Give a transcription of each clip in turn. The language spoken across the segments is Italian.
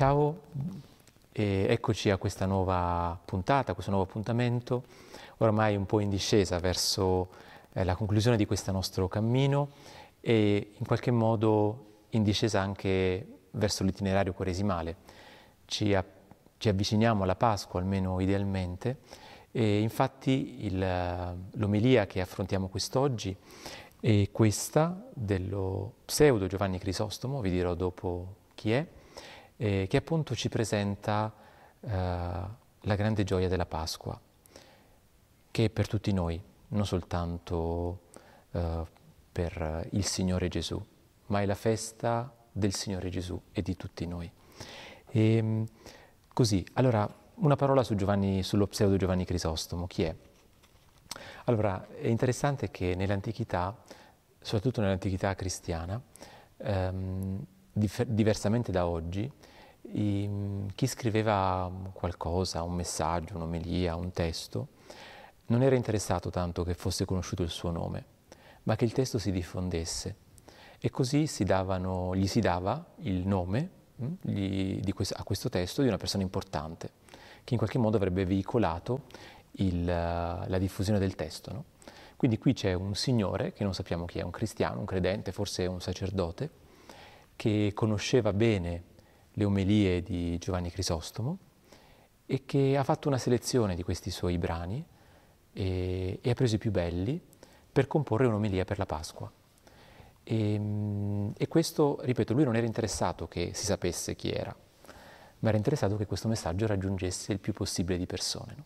ciao e eccoci a questa nuova puntata, a questo nuovo appuntamento, ormai un po' in discesa verso eh, la conclusione di questo nostro cammino e in qualche modo in discesa anche verso l'itinerario quaresimale. Ci, a, ci avviciniamo alla Pasqua, almeno idealmente, e infatti il, l'omelia che affrontiamo quest'oggi è questa dello pseudo Giovanni Crisostomo, vi dirò dopo chi è, eh, che appunto ci presenta eh, la grande gioia della Pasqua, che è per tutti noi, non soltanto eh, per il Signore Gesù, ma è la festa del Signore Gesù e di tutti noi. E, ehm, così, allora, una parola su Giovanni, sullo pseudo Giovanni Crisostomo, chi è? Allora, è interessante che nell'antichità, soprattutto nell'antichità cristiana, ehm, diversamente da oggi, i, chi scriveva qualcosa, un messaggio, un'omelia, un testo, non era interessato tanto che fosse conosciuto il suo nome, ma che il testo si diffondesse. E così si davano, gli si dava il nome mh, hm, gli, questo, a questo testo di una persona importante, che in qualche modo avrebbe veicolato il, la diffusione del testo. No? Quindi qui c'è un signore, che non sappiamo chi è, un cristiano, un credente, forse un sacerdote, che conosceva bene le omelie di Giovanni Crisostomo e che ha fatto una selezione di questi suoi brani e, e ha preso i più belli per comporre un'omelia per la Pasqua. E, e, questo, ripeto, lui non era interessato che si sapesse chi era, ma era interessato che questo messaggio raggiungesse il più possibile di persone. No?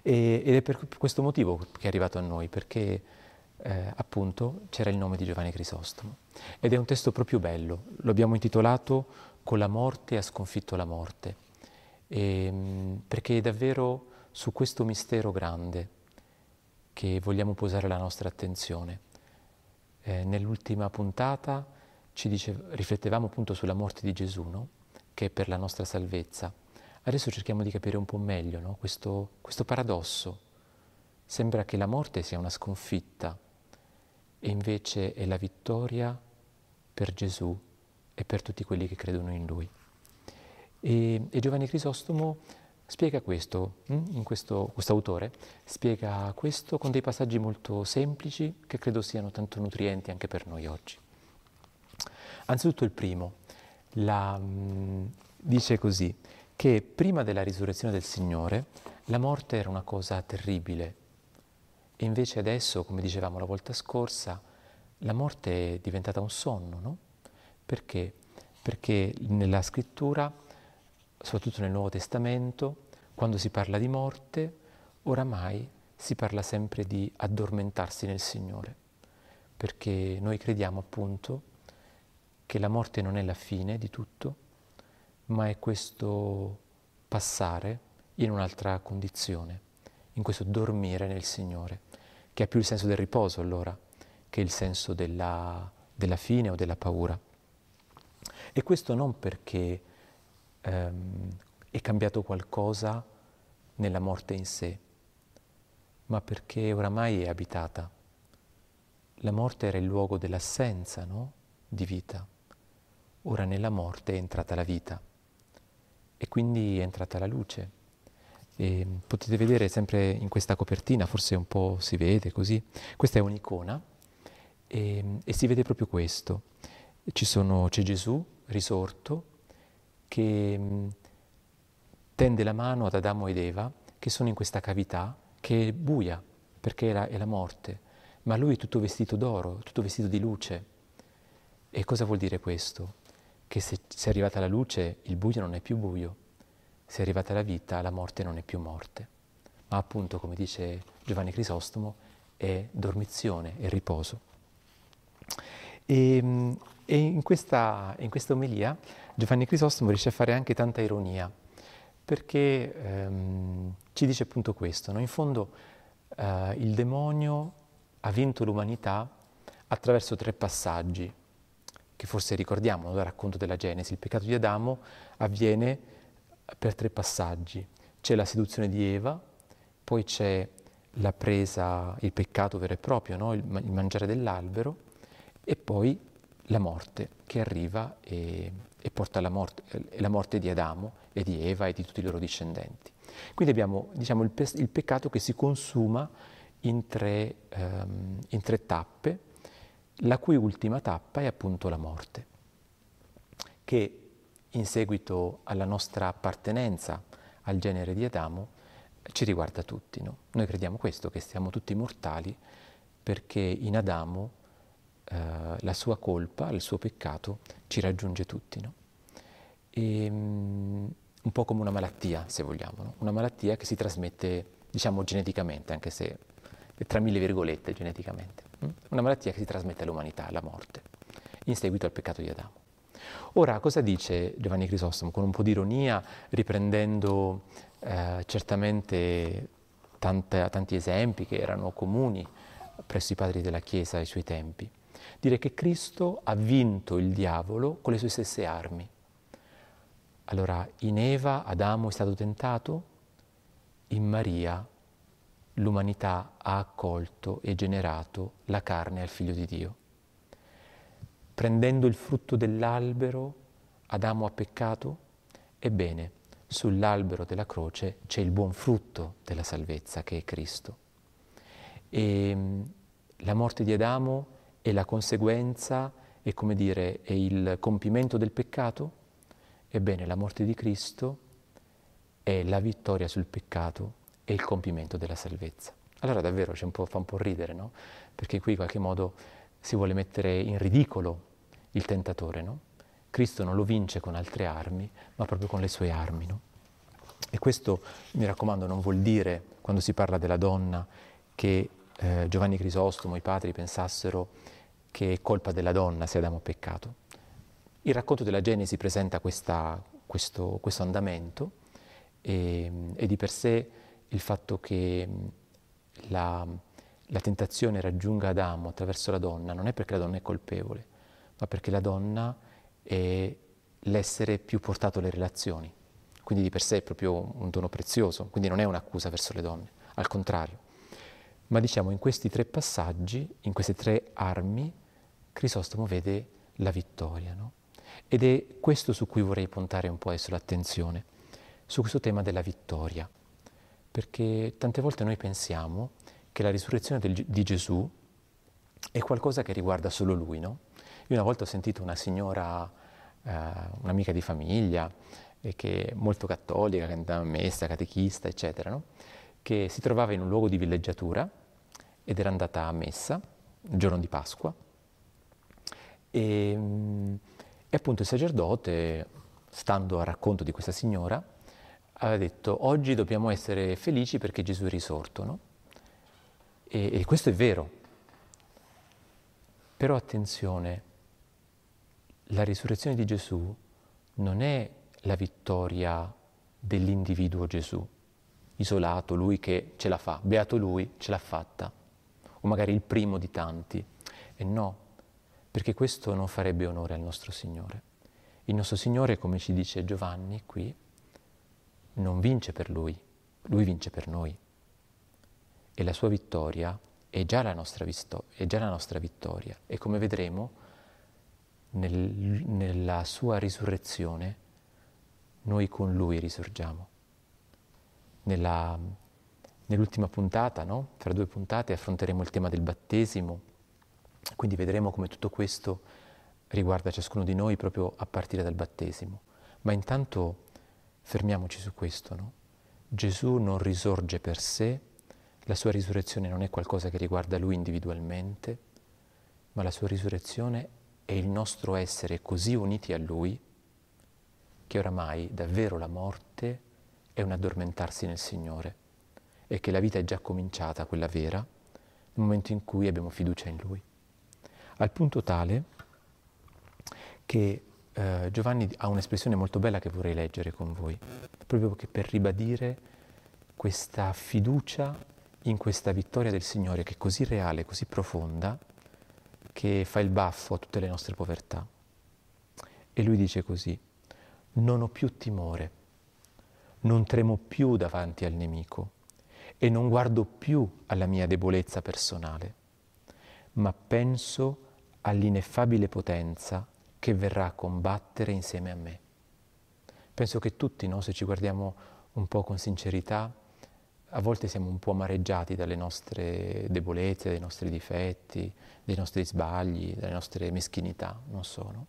E, ed è per questo motivo che è arrivato a noi, perché eh, appunto c'era il nome di Giovanni Crisostomo. Ed è un testo proprio bello, lo abbiamo intitolato Con la morte ha sconfitto la morte, e, ehm, perché è davvero su questo mistero grande che vogliamo posare la nostra attenzione. Eh, nell'ultima puntata dice, riflettevamo appunto sulla morte di Gesù, no? che è per la nostra salvezza. Adesso cerchiamo di capire un po' meglio no? questo, questo paradosso. Sembra che la morte sia una sconfitta, e invece è la vittoria per Gesù e per tutti quelli che credono in Lui. E, e Giovanni Crisostomo spiega questo, hm, in questo, questo autore spiega questo con dei passaggi molto semplici che credo siano tanto nutrienti anche per noi oggi. Anzitutto il primo, la, mm, dice così, che prima della risurrezione del Signore la morte era una cosa terribile, e invece adesso, come dicevamo la volta scorsa, la morte è diventata un sonno, no? Perché? Perché nella scrittura, soprattutto nel Nuovo Testamento, quando si parla di morte, oramai si parla sempre di addormentarsi nel Signore, perché noi crediamo appunto che la morte non è la fine di tutto, ma è questo passare in un'altra condizione, in questo dormire nel Signore che ha più il senso del riposo allora che il senso della, della fine o della paura. E questo non perché ehm, è cambiato qualcosa nella morte in sé, ma perché oramai è abitata. La morte era il luogo dell'assenza no? di vita, ora nella morte è entrata la vita e quindi è entrata la luce e potete vedere sempre in questa copertina, forse un po' si vede così, questa è un'icona e, e si vede proprio questo. Sono, c'è Gesù risorto che tende la mano ad Adamo ed Eva che sono in questa cavità che è buia perché è la, è la morte, ma lui è tutto vestito d'oro, tutto vestito di luce. E cosa vuol dire questo? Che se, se è arrivata la luce il buio non è più buio, se è arrivata la vita, la morte non è più morte, ma appunto, come dice Giovanni Crisostomo, è dormizione, è riposo. E, e in, questa, in questa omelia Giovanni Crisostomo riesce a fare anche tanta ironia, perché ehm, ci dice appunto questo, no? in fondo eh, il demonio ha vinto l'umanità attraverso tre passaggi, che forse ricordiamo dal racconto della Genesi, il peccato di Adamo avviene per tre passaggi. C'è la seduzione di Eva, poi c'è la presa, il peccato vero e proprio, no? il, il mangiare dell'albero, e poi la morte che arriva e, e porta alla morte, la morte di Adamo e di Eva e di tutti i loro discendenti. Quindi abbiamo diciamo, il, il peccato che si consuma in tre, um, in tre tappe, la cui ultima tappa è appunto la morte, che in seguito alla nostra appartenenza al genere di Adamo ci riguarda tutti. No? Noi crediamo questo, che siamo tutti mortali perché in Adamo eh, la sua colpa, il suo peccato ci raggiunge tutti. No? E, um, un po' come una malattia, se vogliamo, no? una malattia che si trasmette, diciamo, geneticamente, anche se tra mille virgolette geneticamente. Mm? Una malattia che si trasmette all'umanità, la morte, in seguito al peccato di Adamo. Ora, cosa dice Giovanni Crisostomo? Con un po' di ironia, riprendendo eh, certamente tante, tanti esempi che erano comuni presso i padri della Chiesa ai suoi tempi. Dire che Cristo ha vinto il diavolo con le sue stesse armi. Allora, in Eva Adamo è stato tentato, in Maria l'umanità ha accolto e generato la carne al figlio di Dio. Prendendo il frutto dell'albero, Adamo ha peccato? Ebbene, sull'albero della croce c'è il buon frutto della salvezza che è Cristo. E mm, la morte di Adamo è la conseguenza, è come dire, è il compimento del peccato? Ebbene, la morte di Cristo è la vittoria sul peccato e il compimento della salvezza. Allora davvero un fa un po' ridere, no? Perché qui in qualche modo si vuole mettere in ridicolo il tentatore, no? Cristo non lo vince con altre armi, ma proprio con le sue armi, no? E questo, mi raccomando, non vuol dire, quando si parla della donna, che eh, Giovanni Crisostomo, i padri pensassero che è colpa della donna se Adamo ha peccato. Il racconto della Genesi presenta questa, questo, questo, andamento e, e, di per sé il fatto che la, la tentazione raggiunga Adamo attraverso la donna non è perché la donna è colpevole, ma perché la donna è l'essere più portato alle relazioni. Quindi di per sé è proprio un dono prezioso, quindi non è un'accusa verso le donne, al contrario. Ma diciamo in questi tre passaggi, in queste tre armi, Crisostomo vede la vittoria. No? Ed è questo su cui vorrei puntare un po' adesso l'attenzione, su questo tema della vittoria. Perché tante volte noi pensiamo che la risurrezione del, di Gesù è qualcosa che riguarda solo lui, no? Io una volta ho sentito una signora, eh, un'amica di famiglia, eh, che molto cattolica, che andava a messa, catechista, eccetera, no? che si trovava in un luogo di villeggiatura ed era andata a messa il giorno di Pasqua e, e appunto il sacerdote, stando al racconto di questa signora, aveva detto oggi dobbiamo essere felici perché Gesù è risorto, no? e, e questo è vero, però attenzione, la risurrezione di Gesù non è la vittoria dell'individuo Gesù, isolato, lui che ce la fa, beato lui, ce l'ha fatta, o magari il primo di tanti. E no, perché questo non farebbe onore al nostro Signore. Il nostro Signore, come ci dice Giovanni qui, non vince per lui, lui vince per noi. E la sua vittoria è già la nostra, visto- è già la nostra vittoria. E come vedremo, nel, nella sua risurrezione, noi con lui risorgiamo. Nella, nell'ultima puntata, no? fra due puntate, affronteremo il tema del battesimo, quindi vedremo come tutto questo riguarda ciascuno di noi proprio a partire dal battesimo. Ma intanto fermiamoci su questo, no? Gesù non risorge per sé, la sua risurrezione non è qualcosa che riguarda lui individualmente, ma la sua risurrezione è il nostro essere così uniti a Lui che oramai davvero la morte è un addormentarsi nel Signore e che la vita è già cominciata, quella vera, nel momento in cui abbiamo fiducia in Lui. Al punto tale che eh, Giovanni ha un'espressione molto bella che vorrei leggere con voi, proprio per ribadire questa fiducia in questa vittoria del Signore che è così reale, così profonda, che fa il baffo a tutte le nostre povertà. E lui dice così, non ho più timore, non tremo più davanti al nemico e non guardo più alla mia debolezza personale, ma penso all'ineffabile potenza che verrà a combattere insieme a me. Penso che tutti, no, se ci guardiamo un po' con sincerità, a volte siamo un po' amareggiati dalle nostre debolezze, dai nostri difetti, dai nostri sbagli, dalle nostre meschinità, non so. No?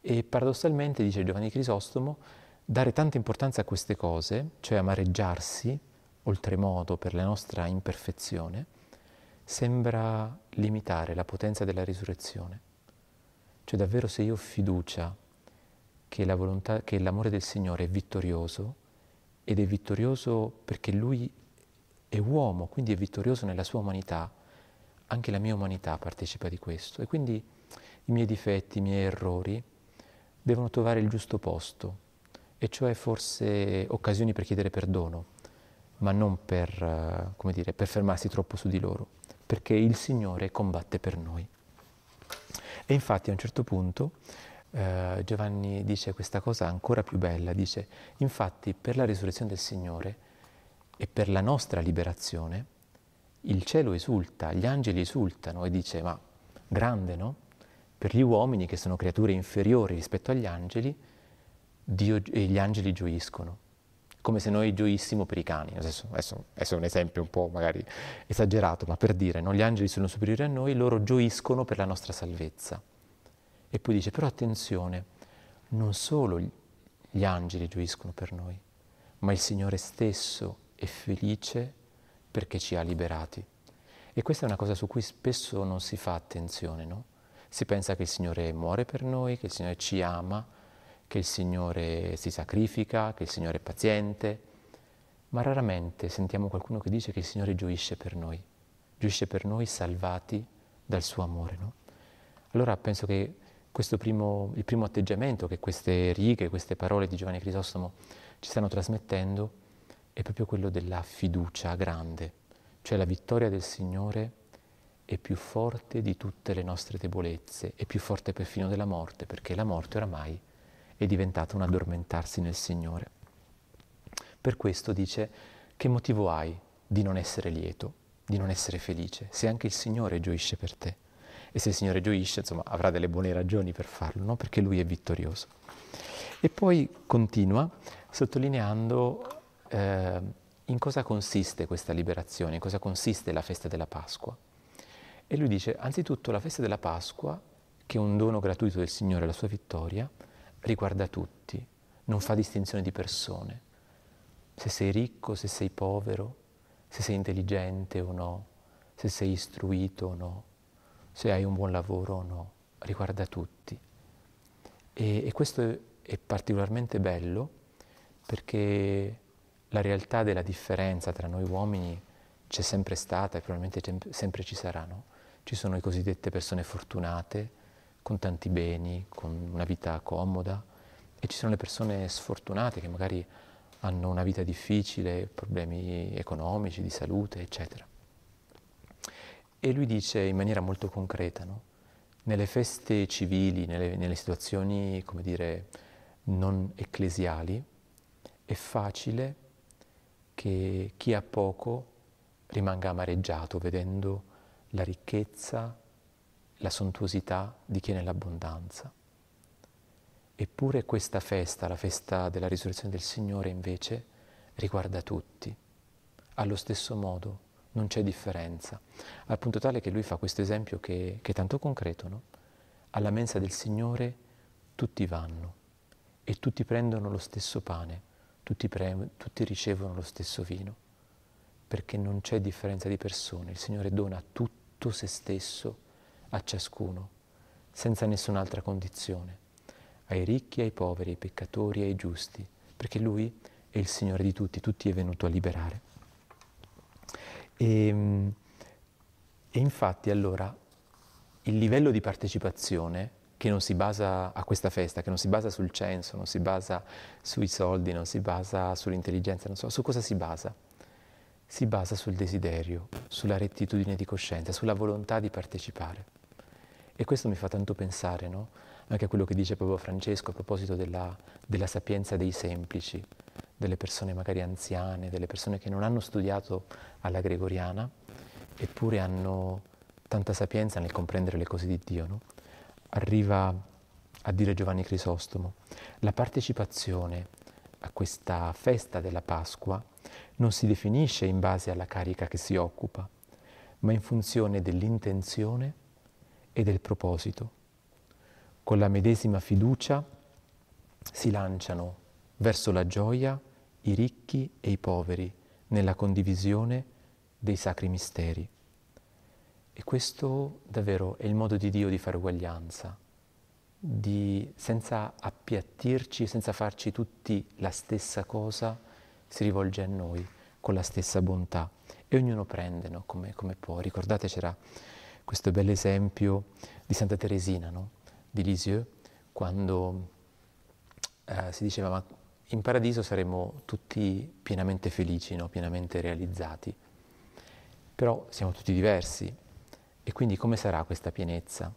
E paradossalmente, dice Giovanni Crisostomo, dare tanta importanza a queste cose, cioè amareggiarsi oltremodo per la nostra imperfezione, sembra limitare la potenza della risurrezione. Cioè davvero se io ho fiducia che, la volontà, che l'amore del Signore è vittorioso, ed è vittorioso perché Lui è uomo, quindi è vittorioso nella sua umanità, anche la mia umanità partecipa di questo. E quindi i miei difetti, i miei errori devono trovare il giusto posto, e cioè forse occasioni per chiedere perdono, ma non per, come dire, per fermarsi troppo su di loro perché il Signore combatte per noi. E infatti a un certo punto eh, Giovanni dice questa cosa ancora più bella, dice infatti per la risurrezione del Signore e per la nostra liberazione il cielo esulta, gli angeli esultano e dice ma grande no? Per gli uomini che sono creature inferiori rispetto agli angeli, Dio gli angeli gioiscono come se noi gioissimo per i cani. Adesso, adesso, adesso, è un esempio un po' magari esagerato, ma per dire, no? gli angeli sono superiori a noi, loro gioiscono per la nostra salvezza. E poi dice, però attenzione, non solo gli angeli gioiscono per noi, ma il Signore stesso è felice perché ci ha liberati. E questa è una cosa su cui spesso non si fa attenzione, no? Si pensa che il Signore muore per noi, che il Signore ci ama, che il Signore si sacrifica, che il Signore è paziente, ma raramente sentiamo qualcuno che dice che il Signore gioisce per noi, gioisce per noi salvati dal suo amore. No? Allora penso che primo, il primo atteggiamento che queste righe, queste parole di Giovanni Crisostomo ci stanno trasmettendo è proprio quello della fiducia grande, cioè la vittoria del Signore è più forte di tutte le nostre debolezze, è più forte perfino della morte, perché la morte oramai è diventato un addormentarsi nel Signore. Per questo dice, che motivo hai di non essere lieto, di non essere felice, se anche il Signore gioisce per te? E se il Signore gioisce, insomma, avrà delle buone ragioni per farlo, no? Perché Lui è vittorioso. E poi continua sottolineando eh, in cosa consiste questa liberazione, in cosa consiste la festa della Pasqua. E lui dice, anzitutto la festa della Pasqua, che è un dono gratuito del Signore, la sua vittoria, riguarda tutti, non fa distinzione di persone. Se sei ricco, se sei povero, se sei intelligente o no, se sei istruito o no, se hai un buon lavoro o no, riguarda tutti. E, e questo è, particolarmente bello perché la realtà della differenza tra noi uomini c'è sempre stata e probabilmente sempre ci sarà. No? Ci sono le cosiddette persone fortunate, con tanti beni, con una vita comoda e ci sono le persone sfortunate che magari hanno una vita difficile, problemi economici, di salute, eccetera. E lui dice in maniera molto concreta, no? nelle feste civili, nelle, nelle situazioni, come dire, non ecclesiali, è facile che chi ha poco rimanga amareggiato vedendo la ricchezza, la sontuosità di chi è nell'abbondanza. Eppure questa festa, la festa della risurrezione del Signore, invece, riguarda tutti. Allo stesso modo, non c'è differenza. Al punto tale che lui fa questo esempio che, che è tanto concreto, no? Alla mensa del Signore tutti vanno e tutti prendono lo stesso pane, tutti, pre- tutti ricevono lo stesso vino, perché non c'è differenza di persone. Il Signore dona tutto se stesso a ciascuno, senza nessun'altra condizione, ai ricchi, ai poveri, ai peccatori, ai giusti, perché Lui è il Signore di tutti, tutti è venuto a liberare. E, ehm, e infatti allora il livello di partecipazione che non si basa a questa festa, che non si basa sul censo, non si basa sui soldi, non si basa sull'intelligenza, non so, su cosa si basa? Si basa sul desiderio, sulla rettitudine di coscienza, sulla volontà di partecipare. E questo mi fa tanto pensare, no? Anche a quello che dice proprio Francesco a proposito della, della sapienza dei semplici, delle persone magari anziane, delle persone che non hanno studiato alla gregoriana, eppure hanno tanta sapienza nel comprendere le cose di Dio. No? Arriva a dire Giovanni Crisostomo, la partecipazione a questa festa della Pasqua non si definisce in base alla carica che si occupa, ma in funzione dell'intenzione e del proposito. Con la medesima fiducia si lanciano verso la gioia i ricchi e i poveri nella condivisione dei sacri misteri. E questo davvero è il modo di Dio di fare uguaglianza, di, senza appiattirci, senza farci tutti la stessa cosa, si rivolge a noi con la stessa bontà e ognuno prende no? come, come, può. Ricordate c'era questo bel esempio di Santa Teresina no? di Lisieux, quando eh, si diceva ma in paradiso saremo tutti pienamente felici, no? pienamente realizzati, però siamo tutti diversi e quindi come sarà questa pienezza?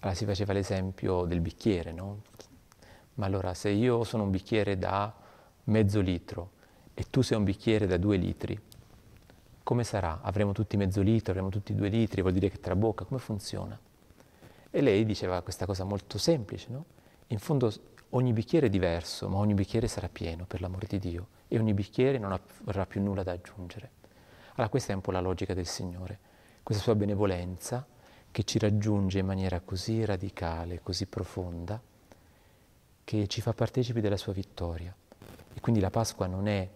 Allora si faceva l'esempio del bicchiere, no? Ma allora se io sono un bicchiere da mezzo litro e tu sei un bicchiere da due litri, come sarà? Avremo tutti mezzo litro, avremo tutti due litri, vuol dire che tra bocca, come funziona? E lei diceva questa cosa molto semplice, no? In fondo ogni bicchiere è diverso, ma ogni bicchiere sarà pieno, per l'amore di Dio, e ogni bicchiere non avrà più nulla da aggiungere. Allora questa è un po' la logica del Signore, questa sua benevolenza che ci raggiunge in maniera così radicale, così profonda, che ci fa partecipi della sua vittoria. E quindi la Pasqua non è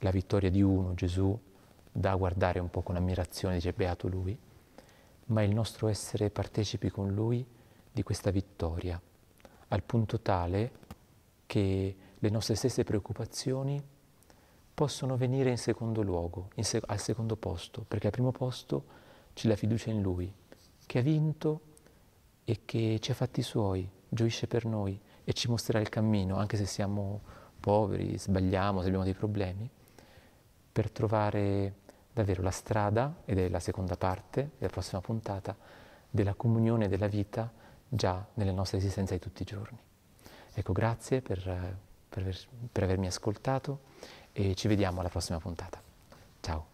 la vittoria di uno, Gesù, da guardare un po' con ammirazione, dice beato lui, ma il nostro essere partecipi con lui di questa vittoria, al punto tale che le nostre stesse preoccupazioni possono venire in secondo luogo, in sec- al secondo posto, perché al primo posto c'è la fiducia in Lui, che ha vinto e che ci ha fatti suoi, gioisce per noi e ci mostrerà il cammino, anche se siamo poveri, sbagliamo, se abbiamo dei problemi, per trovare davvero la strada, ed è la seconda parte della prossima puntata, della comunione della vita già nella nostra esistenza di tutti i giorni. Ecco, grazie per, per, per avermi ascoltato e ci vediamo alla prossima puntata. Ciao.